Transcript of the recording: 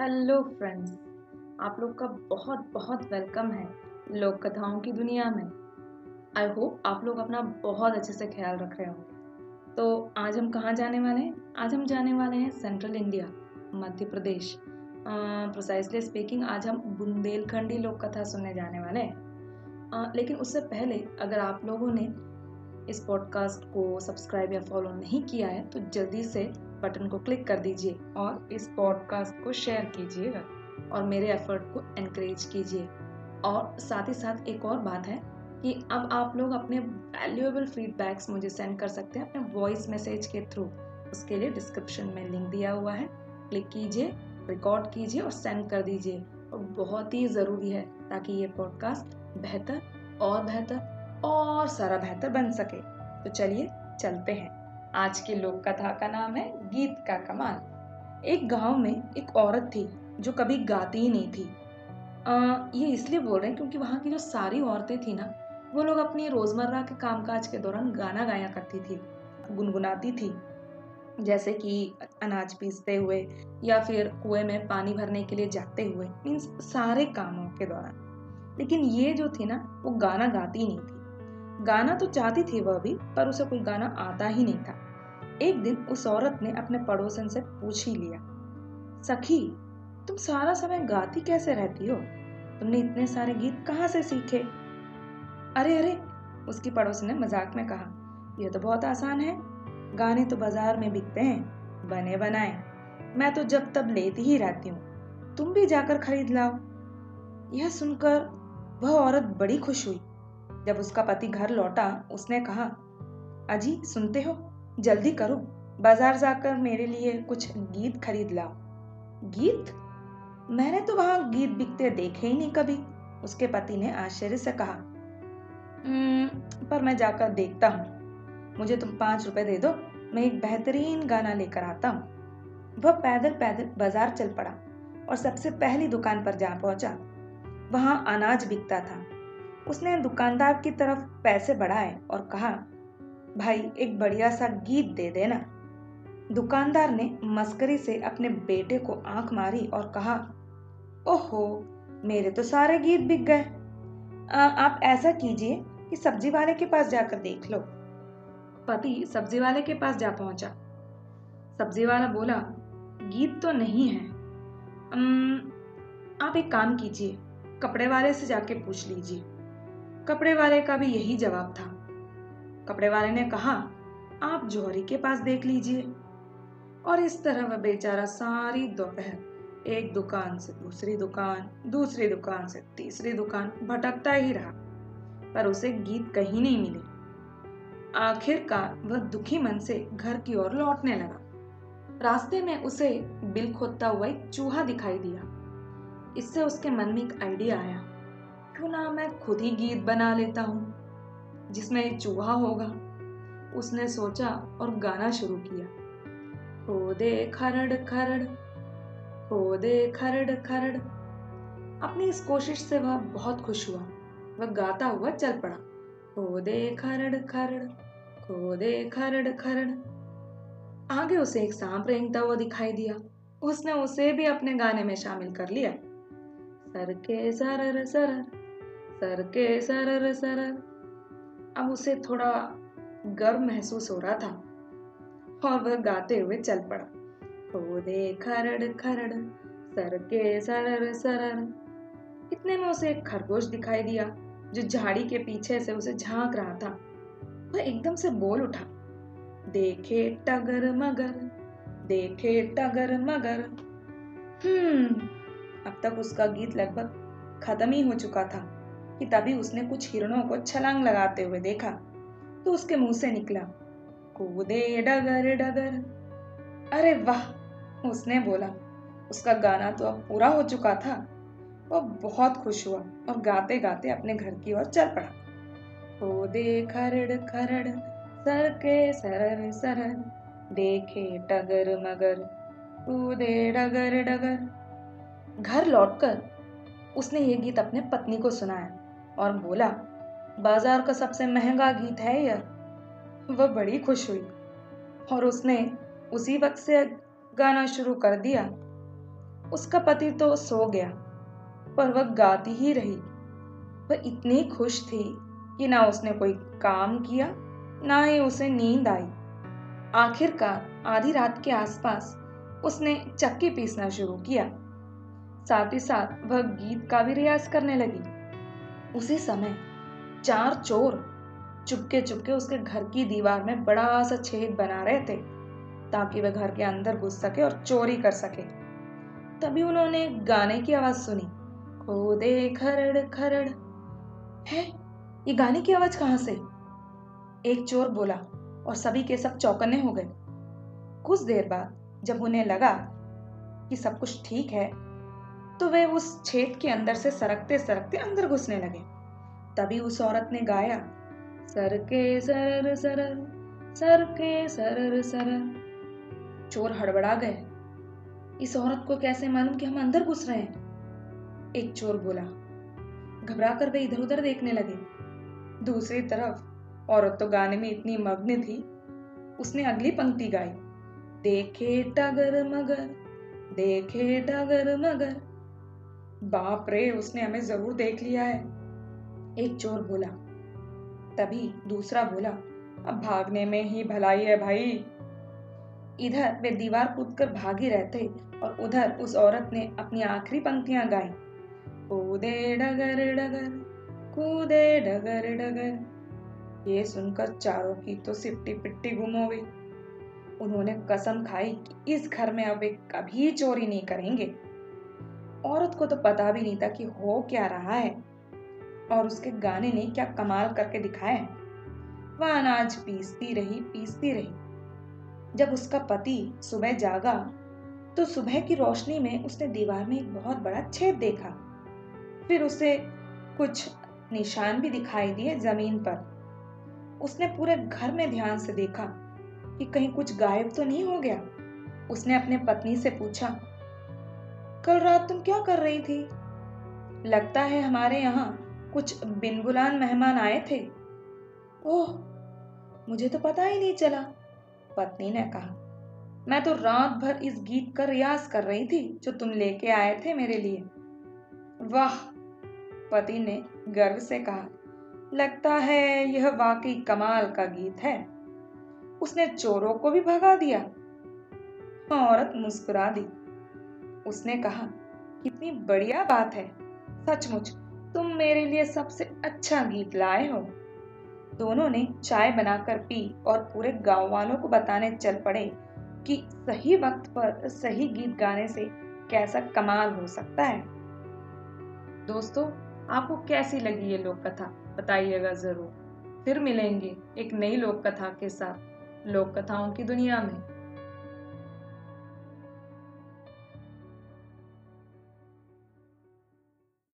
Hello friends आप लोग का बहुत बहुत वेलकम है लोक कथाओं की दुनिया में। आई होप आप लोग अपना बहुत अच्छे से ख्याल रख रहे होंगे। तो आज हम कहाँ जाने वाले हैं? आज हम जाने वाले हैं central India Madhya Pradesh. Precisely speaking आज हम बुंदेलखंडी लोक कथा सुनने जाने वाले हैं। आ, लेकिन उससे पहले अगर आप लोगों ने इस पॉडकास्ट को सब्सक्राइब या फॉलो नहीं किया है तो जल्दी से बटन को क्लिक कर दीजिए और इस पॉडकास्ट को शेयर कीजिएगा और मेरे एफर्ट को एनकरेज कीजिए। और साथ ही साथ एक और बात है कि अब आप लोग अपने वैल्यूएबल फीडबैक्स मुझे सेंड कर सकते हैं अपने वॉइस मैसेज के थ्रू उसके लिए डिस्क्रिप्शन में लिंक दिया हुआ है। क्लिक कीजिए रिकॉर्ड कीजिए और सेंड कर दीजिए। और बहुत ही ज़रूरी है ताकि ये पॉडकास्ट बेहतर और बेहतर और सारा बेहतर बन सके। तो चलिए, चलते हैं। आज की लोक कथा का नाम है गीत का कमाल। एक गाँव में एक औरत थी जो कभी गाती ही नहीं थी। आ, ये इसलिए बोल रहे हैं क्योंकि वहाँ की जो सारी औरतें थी ना वो लोग अपनी रोज़मर्रा के कामकाज के दौरान गाना गाया करती थी गुनगुनाती थी। जैसे कि अनाज पीसते हुए या फिर कुएँ में पानी भरने के लिए जाते हुए मीन्स सारे कामों के दौरान। लेकिन ये जो थी ना वो गाना गाती नहीं थी। गाना तो चाहती थी वह भी पर उसे कोई गाना आता ही नहीं था। एक दिन उस औरत ने अपने पड़ोसन से पूछ ही लिया, सखी, तुम सारा समय गाती कैसे रहती हो? तुमने इतने सारे गीत कहाँ से सीखे? अरे अरे, उसकी पड़ोस ने मज़ाक में कहा यह तो बहुत आसान है। गाने तो बाज़ार में बिकते हैं, बने बनाए। मैं तो जब तब लेती ही रहती हूँ। तुम भी जाकर खरीद लाओ। यह सुनकर वह औरत बड़ी खुश हुई। जब उसका पति घर लौटा, उसने कहा, अजी, सुनते हो? जल्दी करो। बाज़ार जाकर मेरे लिए कुछ गीत खरीद लाओ। गीत? मैंने तो वहाँ गीत बिकते देखे ही नहीं कभी, उसके पति ने आश्चर्य से कहा। पर मैं जाकर देखता हूँ। मुझे तुम पाँच रुपए दे दो, मैं एक बेहतरीन गाना लेकर आता हूँ। वह पैदल पैदल बाज़ार चल पड़ा और सबसे पहली दुकान पर जा पहुँचा। वहाँ अनाज बिकता था। उसने दुकानदार की तरफ़ पैसे बढ़ाए और कहा भाई एक बढ़िया सा गीत दे देना। दुकानदार ने मस्करी से अपने बेटे को आँख मारी और कहा, ओहो, मेरे तो सारे गीत बिक गए। आप ऐसा कीजिए कि सब्ज़ी वाले के पास जाकर देख लो। पति सब्ज़ी वाले के पास जा पहुँचा। सब्ज़ी वाला बोला, गीत तो नहीं है। आप एक काम कीजिए, कपड़े वाले से जाके पूछ लीजिए। कपड़े वाले का भी यही जवाब था। कपड़े वाले ने कहा, आप जौहरी के पास देख लीजिए। और इस तरह वह बेचारा सारी दोपहर एक दुकान से दूसरी दुकान दूसरी दुकान से तीसरी दुकान भटकता ही रहा, पर उसे गीत कहीं नहीं मिले। आखिरकार वह दुखी मन से घर की ओर लौटने लगा। रास्ते में उसे बिल खोदता हुआ एक चूहा दिखाई दिया। इससे उसके मन में एक आइडिया आया, क्यों ना मैं खुद ही गीत बना लेता हूँ? जिसमें एक चूहा होगा। उसने सोचा और गाना शुरू किया। हो दे खरड़ खरड़, हो दे खरड़ खरड़। अपनी इस कोशिश से वह बहुत खुश हुआ। वह गाता हुआ चल पड़ा। हो दे खरड़ खरड़ खो दे खरड़ खरड़। आगे उसे एक सांप रेंगता हुआ दिखाई दिया। उसने उसे भी अपने गाने में शामिल कर लिया। सर के सरर सरर, सर के सरर सरर। अब उसे थोड़ा गर्व महसूस हो रहा था और वह गाते हुए चल पड़ा। दे खरड़ खरड़, सर के सरर सरर इतने में उसे एक खरगोश दिखाई दिया, जो झाड़ी के पीछे से उसे झाँक रहा था। वह एकदम से बोल उठा, देखे टगर मगर, देखे टगर मगर। हम्म अब तक उसका गीत लगभग खत्म ही हो चुका था। कि तभी उसने कुछ हिरणों को छलांग लगाते हुए देखा। तो उसके मुँह से निकला। कूदे डगर डगर। अरे वाह, उसने बोला। उसका गाना तो अब पूरा हो चुका था। वह बहुत खुश हुआ और गाते गाते अपने घर की ओर चल पड़ा। कूदे खरड़ खरड़, सर के सरर सरर। देखे टगर, मगर। कूदे डगर डगर। घर लौटकर उसने ये गीत अपने पत्नी को सुनाया। और बोला, बाज़ार का सबसे महँगा गीत है यह। वह बड़ी खुश हुई और उसने उसी वक्त से गाना शुरू कर दिया। उसका पति तो सो गया, पर वह गाती ही रही। वह इतनी खुश थी कि ना उसने कोई काम किया, ना ही उसे नींद आई। आखिरकार आधी रात के आसपास उसने चक्की पीसना शुरू किया। साथ ही साथ वह गीत का भी रियाज करने लगी। उसी समय चार चोर चुपके चुपके उसके घर की दीवार में बड़ा सा छेद बना रहे थे, ताकि वह घर के अंदर घुस सके और चोरी कर सके। तभी उन्होंने गाने की आवाज़ सुनी। खोदे खरड़ खरड़। है? ये गाने की आवाज़ कहाँ से? एक चोर बोला, और सभी के सब चौकन्ने हो गए। कुछ देर बाद जब उन्हें लगा कि सब कुछ ठीक है तो वे उस छेद के अंदर से सरकते सरकते अंदर घुसने लगे। तभी उस औरत ने गाया सर के सरर सरर सर के सरर सरर। चोर हड़बड़ा गए। इस औरत को कैसे मालूम कि हम अंदर घुस रहे हैं? एक चोर बोला। घबरा कर वे इधर उधर देखने लगे। दूसरी तरफ़, औरत तो गाने में इतनी मग्न थी। उसने अगली पंक्ति गाई। देखे टगर मगर, देखे टगर मगर। बाप रे, उसने हमें ज़रूर देख लिया है। एक चोर बोला। तभी दूसरा बोला, अब भागने में ही भलाई है भाई। इधर वे दीवार कूदकर भागी रहते और उधर उस औरत ने अपनी आखिरी पंक्तियाँ गाई। कूदे डगर डगर, कूदे डगर डगर। ये सुनकर चारों की तो सिट्टी पिट्टी गुम हो गई। उन्होंने कसम खाई कि इस घर में अब वे कभी चोरी नहीं करेंगे। औरत को तो पता भी नहीं था कि हो क्या रहा है। और उसके गाने ने क्या कमाल करके दिखाया वह अनाज पीसती रही पीसती रही। जब उसका पति सुबह जागा तो सुबह की रोशनी में उसने दीवार में एक बहुत बड़ा छेद देखा। फिर उसे कुछ निशान भी दिखाई दिए ज़मीन पर। उसने पूरे घर में ध्यान से देखा कि कहीं कुछ गायब तो नहीं हो गया। उसने अपने पत्नी से पूछा कल रात तुम क्या कर रही थी? लगता है हमारे यहाँ कुछ बिन बुलान मेहमान आए थे। ओह, मुझे तो पता ही नहीं चला, पत्नी ने कहा। मैं तो रात भर इस गीत का रियाज कर रही थी जो तुम लेके आए थे मेरे लिए। वाह, पति ने गर्व से कहा। लगता है यह वाकई कमाल का गीत है। उसने चोरों को भी भगा दिया। औरत मुस्कुरा दी। उसने कहा, कितनी बढ़िया बात है। सचमुच, तुम मेरे लिए सबसे अच्छा गीत लाए हो। दोनों ने चाय बनाकर पी और पूरे गाँव वालों को बताने चल पड़े कि सही वक्त पर सही गीत गाने से कैसा कमाल हो सकता है। दोस्तों, आपको कैसी लगी ये लोक कथा बताइएगा ज़रूर। फिर मिलेंगे एक नई लोक कथा के साथ। लोक कथाओं की दुनिया में।